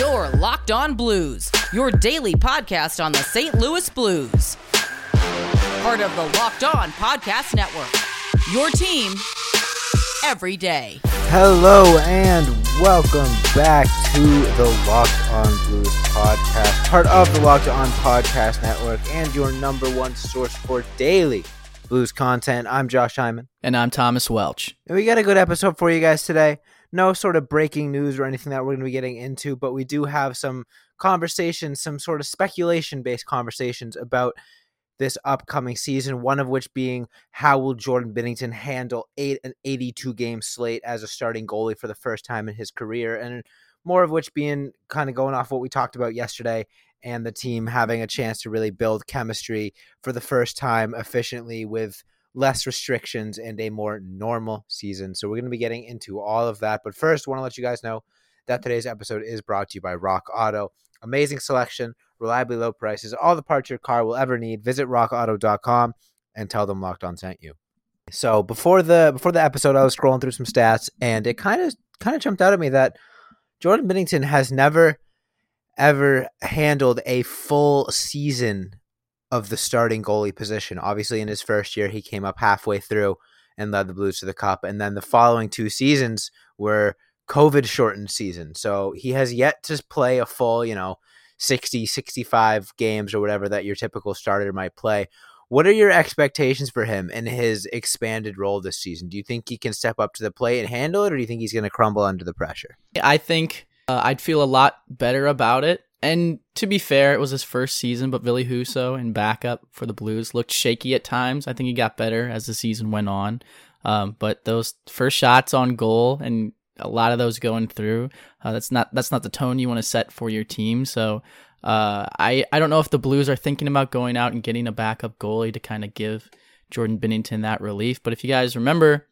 Your Locked On Blues, your daily podcast on the St. Louis Blues. Part of the Locked On Podcast Network. Your team every day. Hello and welcome back to the Locked On Blues podcast, part of the Locked On Podcast Network and your number one source for daily blues content. I'm Josh Hyman. And I'm Thomas Welch. And we got a good episode for you guys today no sort of breaking news or anything that we're going to be getting into, but we do have some conversations, some sort of speculation based conversations about this upcoming season. One of which being how will Jordan Binnington handle eight an 82 game slate as a starting goalie for the first time in his career, and more of which being kind of going off what we talked about yesterday and the team having a chance to really build chemistry for the first time efficiently with less restrictions and a more normal season. So we're going to be getting into all of that. But first, I want to let you guys know that today's episode is brought to you by Rock Auto. Amazing selection, reliably low prices, all the parts your car will ever need. Visit rockauto.com and tell them Locked On sent you. So before the before the episode, I was scrolling through some stats, and it kind of kind of jumped out at me that Jordan Binnington has never ever handled a full season of the starting goalie position. Obviously, in his first year, he came up halfway through and led the Blues to the Cup. And then the following two seasons were COVID shortened seasons. So he has yet to play a full, you know, 60, 65 games or whatever that your typical starter might play. What are your expectations for him in his expanded role this season? Do you think he can step up to the plate and handle it, or do you think he's going to crumble under the pressure? I think uh, I'd feel a lot better about it and to be fair, it was his first season, but Ville Husso in backup for the Blues looked shaky at times. I think he got better as the season went on. Um, but those first shots on goal and a lot of those going through, uh, that's not that's not the tone you want to set for your team. So uh, I I don't know if the Blues are thinking about going out and getting a backup goalie to kind of give Jordan Binnington that relief. But if you guys remember,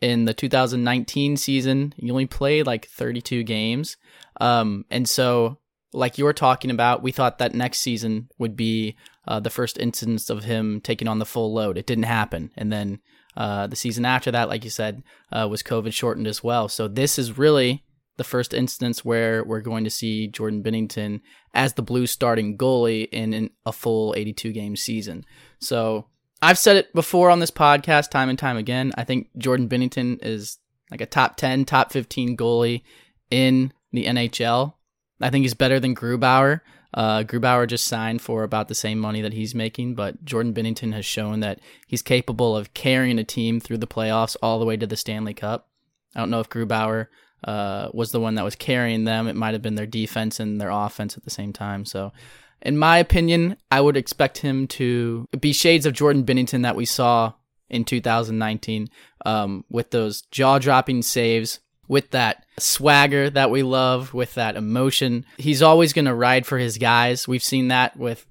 in the 2019 season, he only played like 32 games, um, and so like you were talking about, we thought that next season would be uh, the first instance of him taking on the full load. It didn't happen, and then uh, the season after that, like you said, uh, was COVID shortened as well. So this is really the first instance where we're going to see Jordan Binnington as the Blues starting goalie in, in a full 82 game season. So I've said it before on this podcast, time and time again. I think Jordan Binnington is like a top 10, top 15 goalie in the NHL. I think he's better than Grubauer. Uh, Grubauer just signed for about the same money that he's making, but Jordan Binnington has shown that he's capable of carrying a team through the playoffs all the way to the Stanley Cup. I don't know if Grubauer uh, was the one that was carrying them. It might have been their defense and their offense at the same time. So, in my opinion, I would expect him to be shades of Jordan Binnington that we saw in 2019 um, with those jaw dropping saves, with that swagger that we love, with that emotion. He's always going to ride for his guys. We've seen that with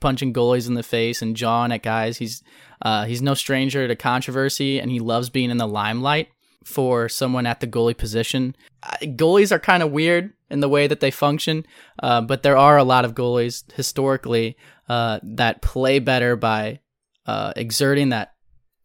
punching goalies in the face and jawing at guys. He's uh, he's no stranger to controversy, and he loves being in the limelight for someone at the goalie position. Uh, goalies are kind of weird in the way that they function, uh, but there are a lot of goalies historically uh, that play better by uh, exerting that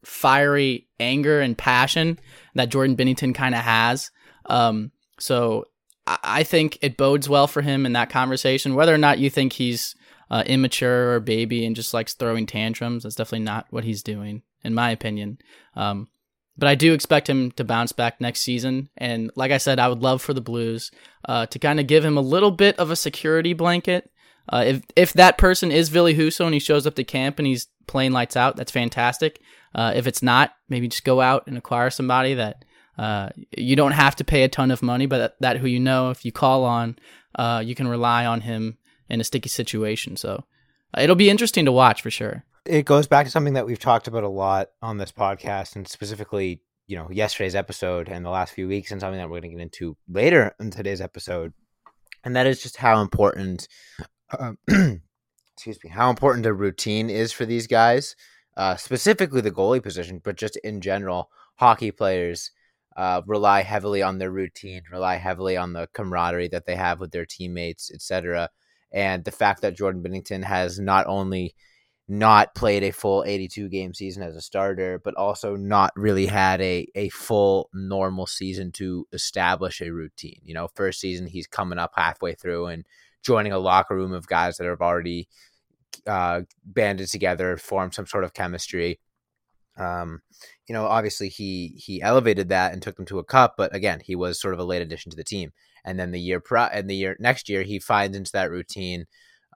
fiery anger and passion that Jordan Binnington kind of has. Um, so I think it bodes well for him in that conversation. Whether or not you think he's uh, immature or baby and just likes throwing tantrums, that's definitely not what he's doing, in my opinion. Um, but I do expect him to bounce back next season. And like I said, I would love for the Blues uh, to kind of give him a little bit of a security blanket. Uh, if if that person is Ville Husso and he shows up to camp and he's playing lights out, that's fantastic. Uh, if it's not, maybe just go out and acquire somebody that uh, you don't have to pay a ton of money, but that, that who you know, if you call on, uh, you can rely on him in a sticky situation. So uh, it'll be interesting to watch for sure. It goes back to something that we've talked about a lot on this podcast, and specifically, you know, yesterday's episode and the last few weeks, and something that we're going to get into later in today's episode, and that is just how important, uh, excuse me, how important a routine is for these guys, uh, specifically the goalie position, but just in general, hockey players uh, rely heavily on their routine, rely heavily on the camaraderie that they have with their teammates, etc. And the fact that Jordan Binnington has not only not played a full 82 game season as a starter, but also not really had a, a full normal season to establish a routine. You know, first season, he's coming up halfway through and joining a locker room of guys that have already uh, banded together, formed some sort of chemistry. Um, you know, obviously he he elevated that and took them to a cup, but again, he was sort of a late addition to the team. And then the year pro and the year next year, he finds into that routine.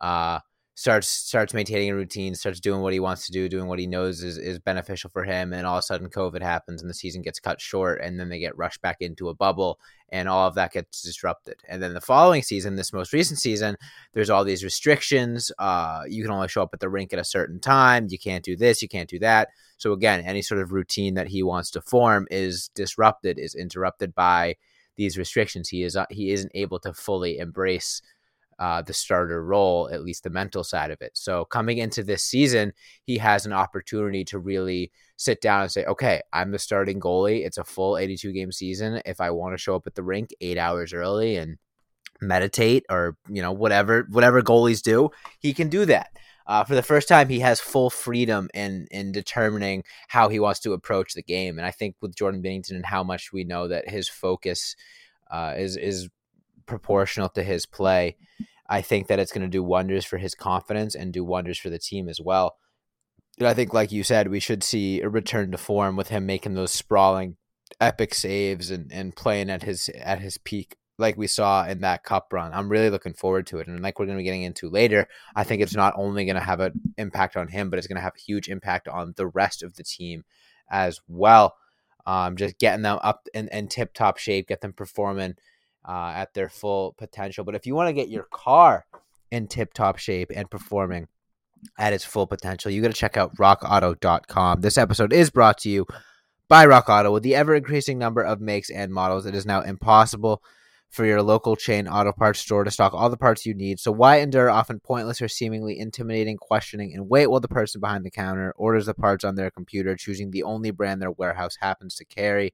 Uh, starts starts maintaining a routine, starts doing what he wants to do, doing what he knows is, is beneficial for him, and all of a sudden COVID happens and the season gets cut short, and then they get rushed back into a bubble, and all of that gets disrupted. And then the following season, this most recent season, there's all these restrictions. Uh, you can only show up at the rink at a certain time. You can't do this. You can't do that. So again, any sort of routine that he wants to form is disrupted, is interrupted by these restrictions. He is uh, he isn't able to fully embrace uh, the starter role, at least the mental side of it. So coming into this season, he has an opportunity to really sit down and say, okay, I'm the starting goalie. It's a full 82 game season. If I want to show up at the rink eight hours early and meditate or, you know, whatever, whatever goalies do, he can do that. Uh, for the first time, he has full freedom in in determining how he wants to approach the game, and I think with Jordan Binnington and how much we know that his focus uh, is is proportional to his play. I think that it's going to do wonders for his confidence and do wonders for the team as well. And I think, like you said, we should see a return to form with him making those sprawling, epic saves and, and playing at his at his peak, like we saw in that cup run. I'm really looking forward to it, and like we're going to be getting into later, I think it's not only going to have an impact on him, but it's going to have a huge impact on the rest of the team as well. Um, just getting them up in, in tip top shape, get them performing uh, at their full potential. But if you want to get your car in tip top shape and performing at its full potential, you got to check out rockauto.com. This episode is brought to you by Rock Auto. With the ever increasing number of makes and models, it is now impossible for your local chain auto parts store to stock all the parts you need. So why endure often pointless or seemingly intimidating questioning and wait while the person behind the counter orders the parts on their computer, choosing the only brand their warehouse happens to carry?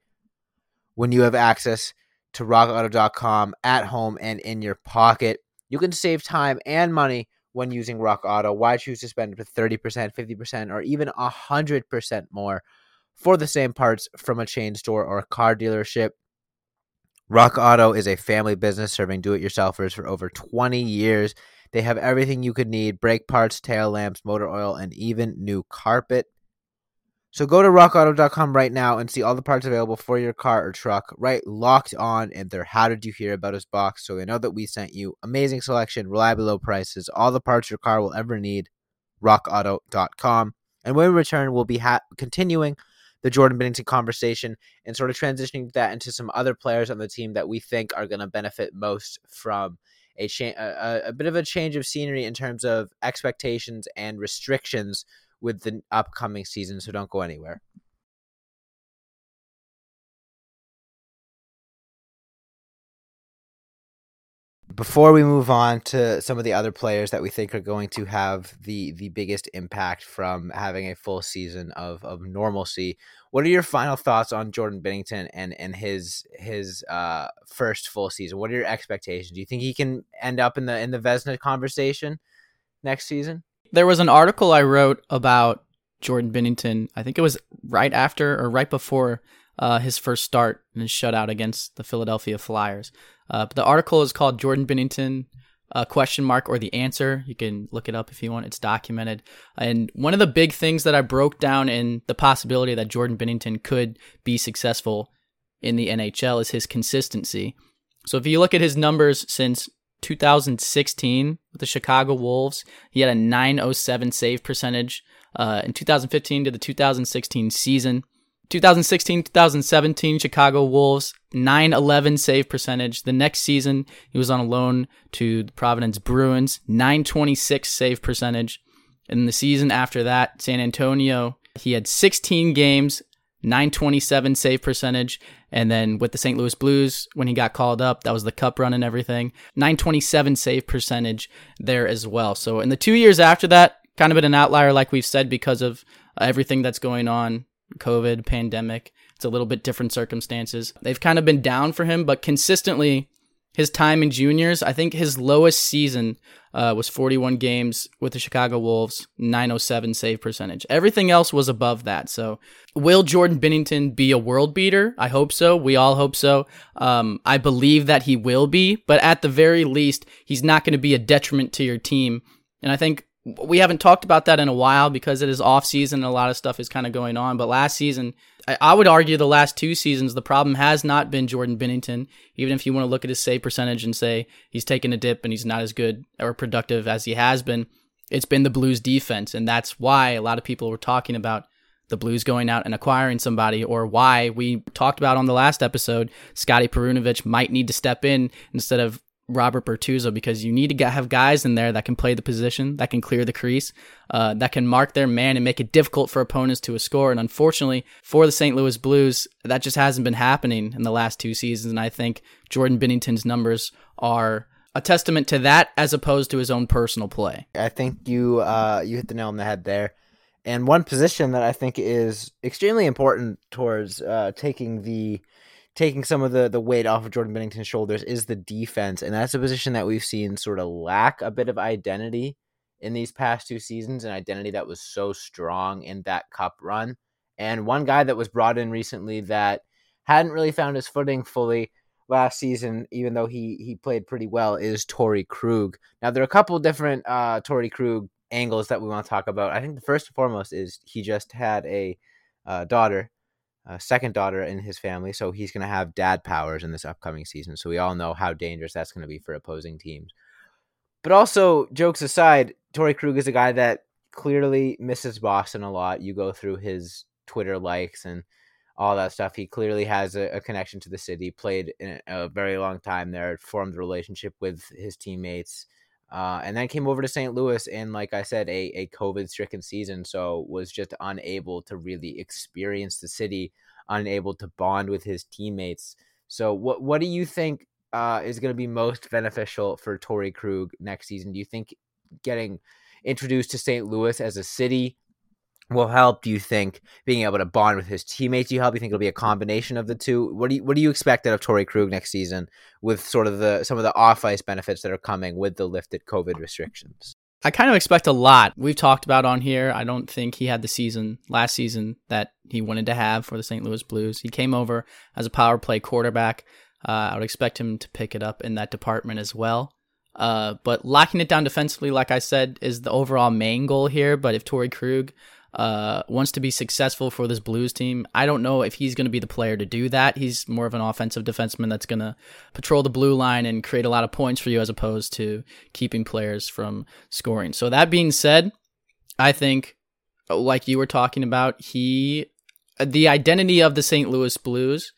When you have access to rockauto.com at home and in your pocket. You can save time and money when using Rock Auto. Why choose to spend 30%, 50%, or even 100% more for the same parts from a chain store or a car dealership? Rock Auto is a family business serving do it yourselfers for over 20 years. They have everything you could need brake parts, tail lamps, motor oil, and even new carpet. So go to rockauto.com right now and see all the parts available for your car or truck, right locked on in their How Did You Hear About Us box so they know that we sent you. Amazing selection, reliably low prices, all the parts your car will ever need. rockauto.com. And when we return, we'll be ha- continuing the Jordan Binnington conversation and sort of transitioning that into some other players on the team that we think are going to benefit most from a, cha- a, a bit of a change of scenery in terms of expectations and restrictions with the upcoming season, so don't go anywhere. Before we move on to some of the other players that we think are going to have the the biggest impact from having a full season of of normalcy, what are your final thoughts on Jordan Binnington and and his his uh, first full season? What are your expectations? Do you think he can end up in the in the Vezina conversation next season? There was an article I wrote about Jordan Binnington. I think it was right after or right before uh, his first start and his shutout against the Philadelphia Flyers. Uh, but the article is called Jordan Binnington uh, question mark or the answer. You can look it up if you want. It's documented. And one of the big things that I broke down in the possibility that Jordan Binnington could be successful in the NHL is his consistency. So if you look at his numbers since 2016 with the Chicago Wolves. He had a 907 save percentage uh, in 2015 to the 2016 season. 2016 2017 Chicago Wolves 911 save percentage. The next season he was on a loan to the Providence Bruins 926 save percentage. And the season after that San Antonio he had 16 games 927 save percentage. And then with the St. Louis Blues, when he got called up, that was the cup run and everything. 927 save percentage there as well. So in the two years after that, kind of been an outlier, like we've said, because of everything that's going on COVID, pandemic. It's a little bit different circumstances. They've kind of been down for him, but consistently his time in juniors, I think his lowest season uh, was 41 games with the Chicago Wolves, 907 save percentage. Everything else was above that. So, will Jordan Binnington be a world beater? I hope so. We all hope so. Um, I believe that he will be, but at the very least, he's not going to be a detriment to your team. And I think we haven't talked about that in a while because it is off season and a lot of stuff is kind of going on. But last season, I, would argue the last two seasons, the problem has not been Jordan Binnington, Even if you want to look at his save percentage and say he's taken a dip and he's not as good or productive as he has been, it's been the Blues defense. And that's why a lot of people were talking about the Blues going out and acquiring somebody, or why we talked about on the last episode, Scotty Perunovich might need to step in instead of Robert Bortuzzo because you need to have guys in there that can play the position, that can clear the crease, uh, that can mark their man and make it difficult for opponents to score. And unfortunately, for the St. Louis Blues, that just hasn't been happening in the last two seasons. And I think Jordan Binnington's numbers are a testament to that as opposed to his own personal play. I think you uh, you hit the nail on the head there. And one position that I think is extremely important towards uh, taking the taking some of the the weight off of Jordan Binnington's shoulders is the defense, and that's a position that we've seen sort of lack a bit of identity in these past two seasons, an identity that was so strong in that cup run. And one guy that was brought in recently that hadn't really found his footing fully last season, even though he he played pretty well, is Torey Krug. Now there are a couple different uh, Torey Krug angles that we want to talk about. I think the first and foremost is he just had a uh, daughter a second daughter in his family, so he's going to have dad powers in this upcoming season. So we all know how dangerous that's going to be for opposing teams. But also, jokes aside, Torey Krug is a guy that clearly misses Boston a lot. You go through his Twitter likes and all that stuff. He clearly has a, a connection to the city, played a very long time there, formed a relationship with his teammates. Uh, and then came over to St. Louis in, like I said, a, a COVID stricken season. So was just unable to really experience the city, unable to bond with his teammates. So what what do you think uh, is going to be most beneficial for Torey Krug next season? Do you think getting introduced to St. Louis as a city will help? Do you think being able to bond with his teammates? Do you help? Do You think it'll be a combination of the two? What do you What do you expect out of Torey Krug next season with sort of the some of the off ice benefits that are coming with the lifted COVID restrictions? I kind of expect a lot. We've talked about on here. I don't think he had the season last season that he wanted to have for the St. Louis Blues. He came over as a power play quarterback. Uh, I would expect him to pick it up in that department as well. Uh, but locking it down defensively, like I said, is the overall main goal here. But if Torey Krug uh, wants to be successful for this Blues team. I don't know if he's going to be the player to do that. He's more of an offensive defenseman that's going to patrol the blue line and create a lot of points for you as opposed to keeping players from scoring. So, that being said, I think, like you were talking about, he, the identity of the St. Louis Blues.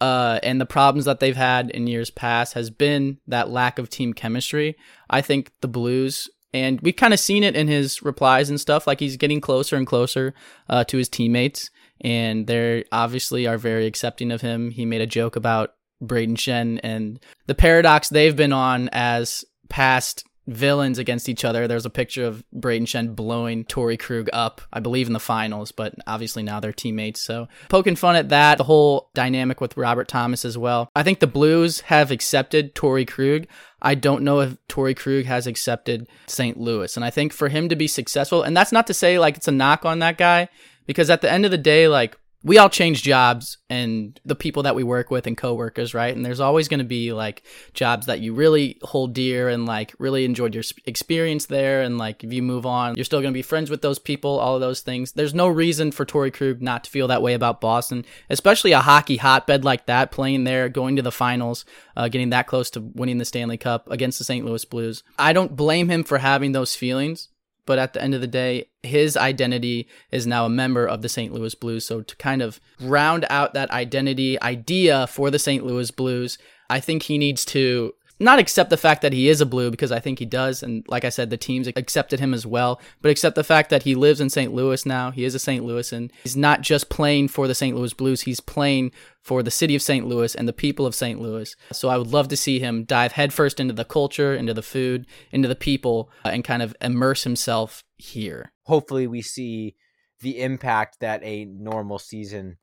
Uh, and the problems that they've had in years past has been that lack of team chemistry. I think the Blues and we've kind of seen it in his replies and stuff. Like he's getting closer and closer uh, to his teammates, and they obviously are very accepting of him. He made a joke about Brayden Schenn and the paradox they've been on as past villains against each other. There's a picture of Brayden Schenn blowing Torey Krug up, I believe, in the finals, but obviously now they're teammates. So poking fun at that, the whole dynamic with Robert Thomas as well. I think the Blues have accepted Torey Krug. I don't know if Torey Krug has accepted St. Louis. And I think for him to be successful, and that's not to say like it's a knock on that guy, because at the end of the day, like we all change jobs and the people that we work with and coworkers, right? And there's always going to be like jobs that you really hold dear and like really enjoyed your experience there. And like if you move on, you're still going to be friends with those people, all of those things. There's no reason for Torey Krug not to feel that way about Boston, especially a hockey hotbed like that, playing there, going to the finals, uh, getting that close to winning the Stanley Cup against the St. Louis Blues. I don't blame him for having those feelings but at the end of the day, his identity is now a member of the St. Louis Blues. So to kind of round out that identity idea for the St. Louis Blues, I think he needs to not accept the fact that he is a blue because I think he does. And like I said, the teams accepted him as well, but accept the fact that he lives in St. Louis now. He is a St. Louis and he's not just playing for the St. Louis Blues. He's playing for the city of St. Louis and the people of St. Louis. So I would love to see him dive headfirst into the culture, into the food, into the people, uh, and kind of immerse himself here. Hopefully, we see the impact that a normal season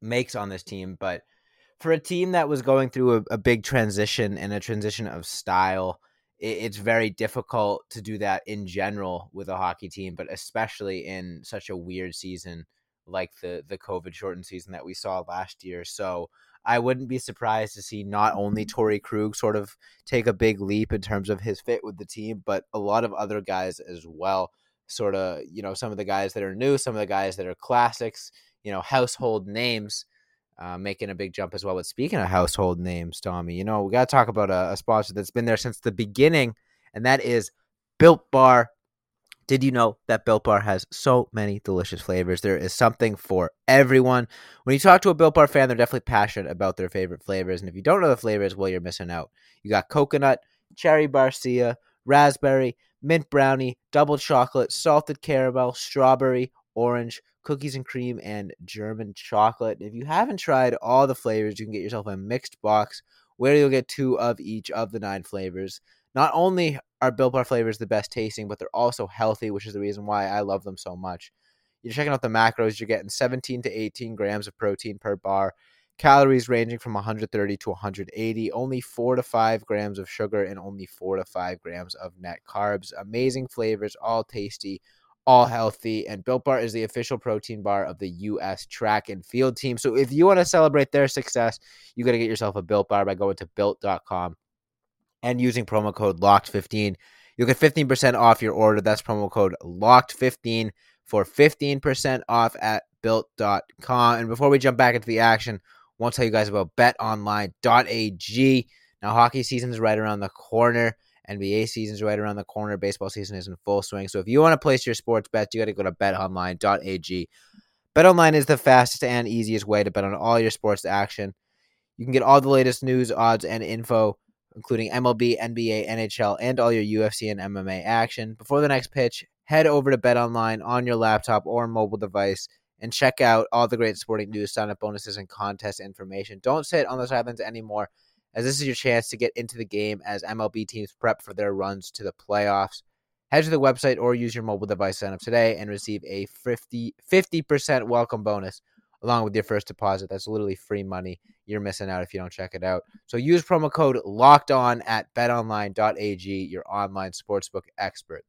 makes on this team. But for a team that was going through a, a big transition and a transition of style, it, it's very difficult to do that in general with a hockey team, but especially in such a weird season like the the COVID shortened season that we saw last year. So I wouldn't be surprised to see not only Torey Krug sort of take a big leap in terms of his fit with the team, but a lot of other guys as well. Sort of, you know, some of the guys that are new, some of the guys that are classics, you know, household names uh, making a big jump as well. But speaking of household names, Tommy, you know, we got to talk about a, a sponsor that's been there since the beginning, and that is Built Bar. Did you know that Built Bar has so many delicious flavors? There is something for everyone. When you talk to a Built Bar fan, they're definitely passionate about their favorite flavors. And if you don't know the flavors, well, you're missing out. You got coconut, cherry barcia, raspberry, mint brownie, double chocolate, salted caramel, strawberry, orange, cookies and cream, and German chocolate. If you haven't tried all the flavors, you can get yourself a mixed box where you'll get two of each of the nine flavors. Not only are Built Bar flavors the best tasting, but they're also healthy, which is the reason why I love them so much. You're checking out the macros, you're getting 17 to 18 grams of protein per bar, calories ranging from 130 to 180, only 4 to 5 grams of sugar, and only 4 to 5 grams of net carbs. Amazing flavors, all tasty, all healthy. And Built Bar is the official protein bar of the U.S. track and field team. So if you want to celebrate their success, you got to get yourself a Built Bar by going to built.com and using promo code LOCKED15. You'll get 15% off your order. That's promo code LOCKED15 for 15% off at built.com. And before we jump back into the action, I want to tell you guys about betonline.ag. Now, hockey season is right around the corner. NBA season is right around the corner. Baseball season is in full swing. So if you want to place your sports bets, you got to go to betonline.ag. BetOnline is the fastest and easiest way to bet on all your sports action. You can get all the latest news, odds, and info including MLB, NBA, NHL, and all your UFC and MMA action. Before the next pitch, head over to BetOnline on your laptop or mobile device and check out all the great sporting news, sign up bonuses, and contest information. Don't sit on the sidelines anymore, as this is your chance to get into the game as MLB teams prep for their runs to the playoffs. Head to the website or use your mobile device sign up today and receive a 50, 50% welcome bonus along with your first deposit. That's literally free money. You're missing out if you don't check it out. So use promo code locked on at betonline.ag, your online sportsbook expert.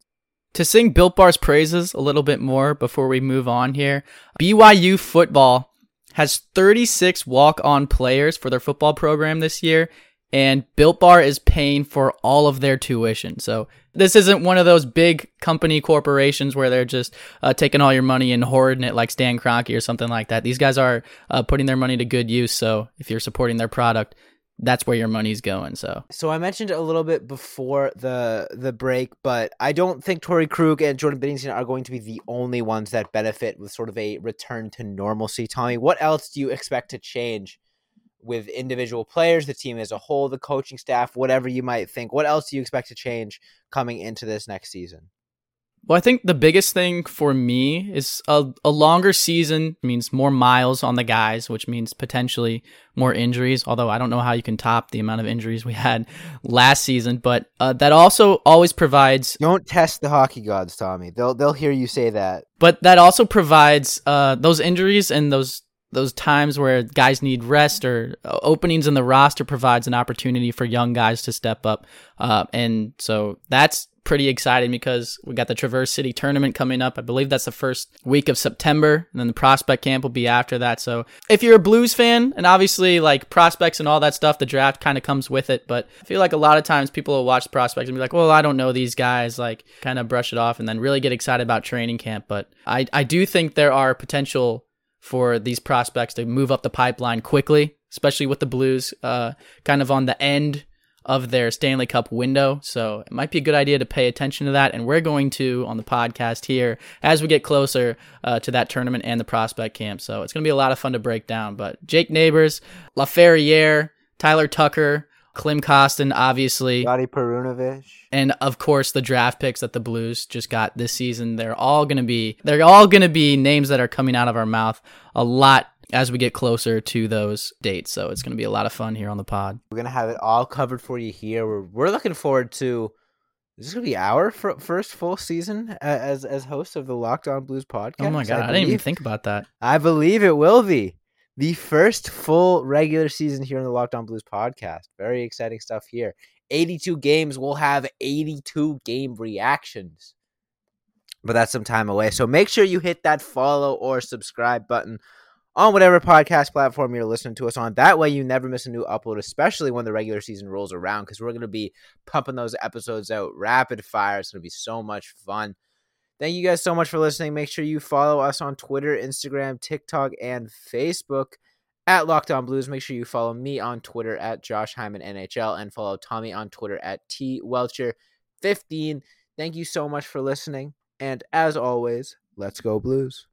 To sing Built Bar's praises a little bit more before we move on here, BYU football has 36 walk on players for their football program this year, and Built Bar is paying for all of their tuition. So this isn't one of those big company corporations where they're just uh, taking all your money and hoarding it like Stan Kroenke or something like that. These guys are uh, putting their money to good use. So if you're supporting their product, that's where your money's going. So, so I mentioned a little bit before the the break, but I don't think Torey Krug and Jordan Binnington are going to be the only ones that benefit with sort of a return to normalcy. Tommy, what else do you expect to change with individual players, the team as a whole, the coaching staff, whatever you might think? What else do you expect to change coming into this next season? Well, I think the biggest thing for me is a, a longer season means more miles on the guys, which means potentially more injuries. Although I don't know how you can top the amount of injuries we had last season, but uh, that also always provides. Don't test the hockey gods, Tommy. They'll they'll hear you say that. But that also provides uh, those injuries and those those times where guys need rest or uh, openings in the roster provides an opportunity for young guys to step up. Uh, and so that's pretty exciting because we got the Traverse City tournament coming up. I believe that's the first week of September, and then the prospect camp will be after that. So if you're a Blues fan, and obviously like prospects and all that stuff, the draft kind of comes with it. But I feel like a lot of times people will watch prospects and be like, well, I don't know these guys, like kind of brush it off and then really get excited about training camp. But I, I do think there are potential for these prospects to move up the pipeline quickly, especially with the Blues uh, kind of on the end of their Stanley Cup window. So it might be a good idea to pay attention to that. And we're going to on the podcast here as we get closer uh, to that tournament and the prospect camp. So it's going to be a lot of fun to break down. But Jake Neighbours, LaFerriere, Tyler Tucker, Klim Kostin, obviously. Scotty Perunovich. And of course, the draft picks that the Blues just got this season. They're all going to be, they're all going to be names that are coming out of our mouth a lot as we get closer to those dates. So it's going to be a lot of fun here on the pod. We're going to have it all covered for you here. We're, we're looking forward to this is going to be our first full season as as host of the Locked On Blues podcast. Oh my god, I, I didn't even think about that. I believe it will be. The first full regular season here on the Locked On Blues podcast. Very exciting stuff here. 82 games. We'll have 82 game reactions. But that's some time away. So make sure you hit that follow or subscribe button on whatever podcast platform you're listening to us on. That way you never miss a new upload, especially when the regular season rolls around, because we're going to be pumping those episodes out rapid fire. It's going to be so much fun. Thank you guys so much for listening. Make sure you follow us on Twitter, Instagram, TikTok, and Facebook at Locked On Blues. Make sure you follow me on Twitter at Josh Hyman NHL and follow Tommy on Twitter at T Welcher15. Thank you so much for listening. And as always, let's go Blues.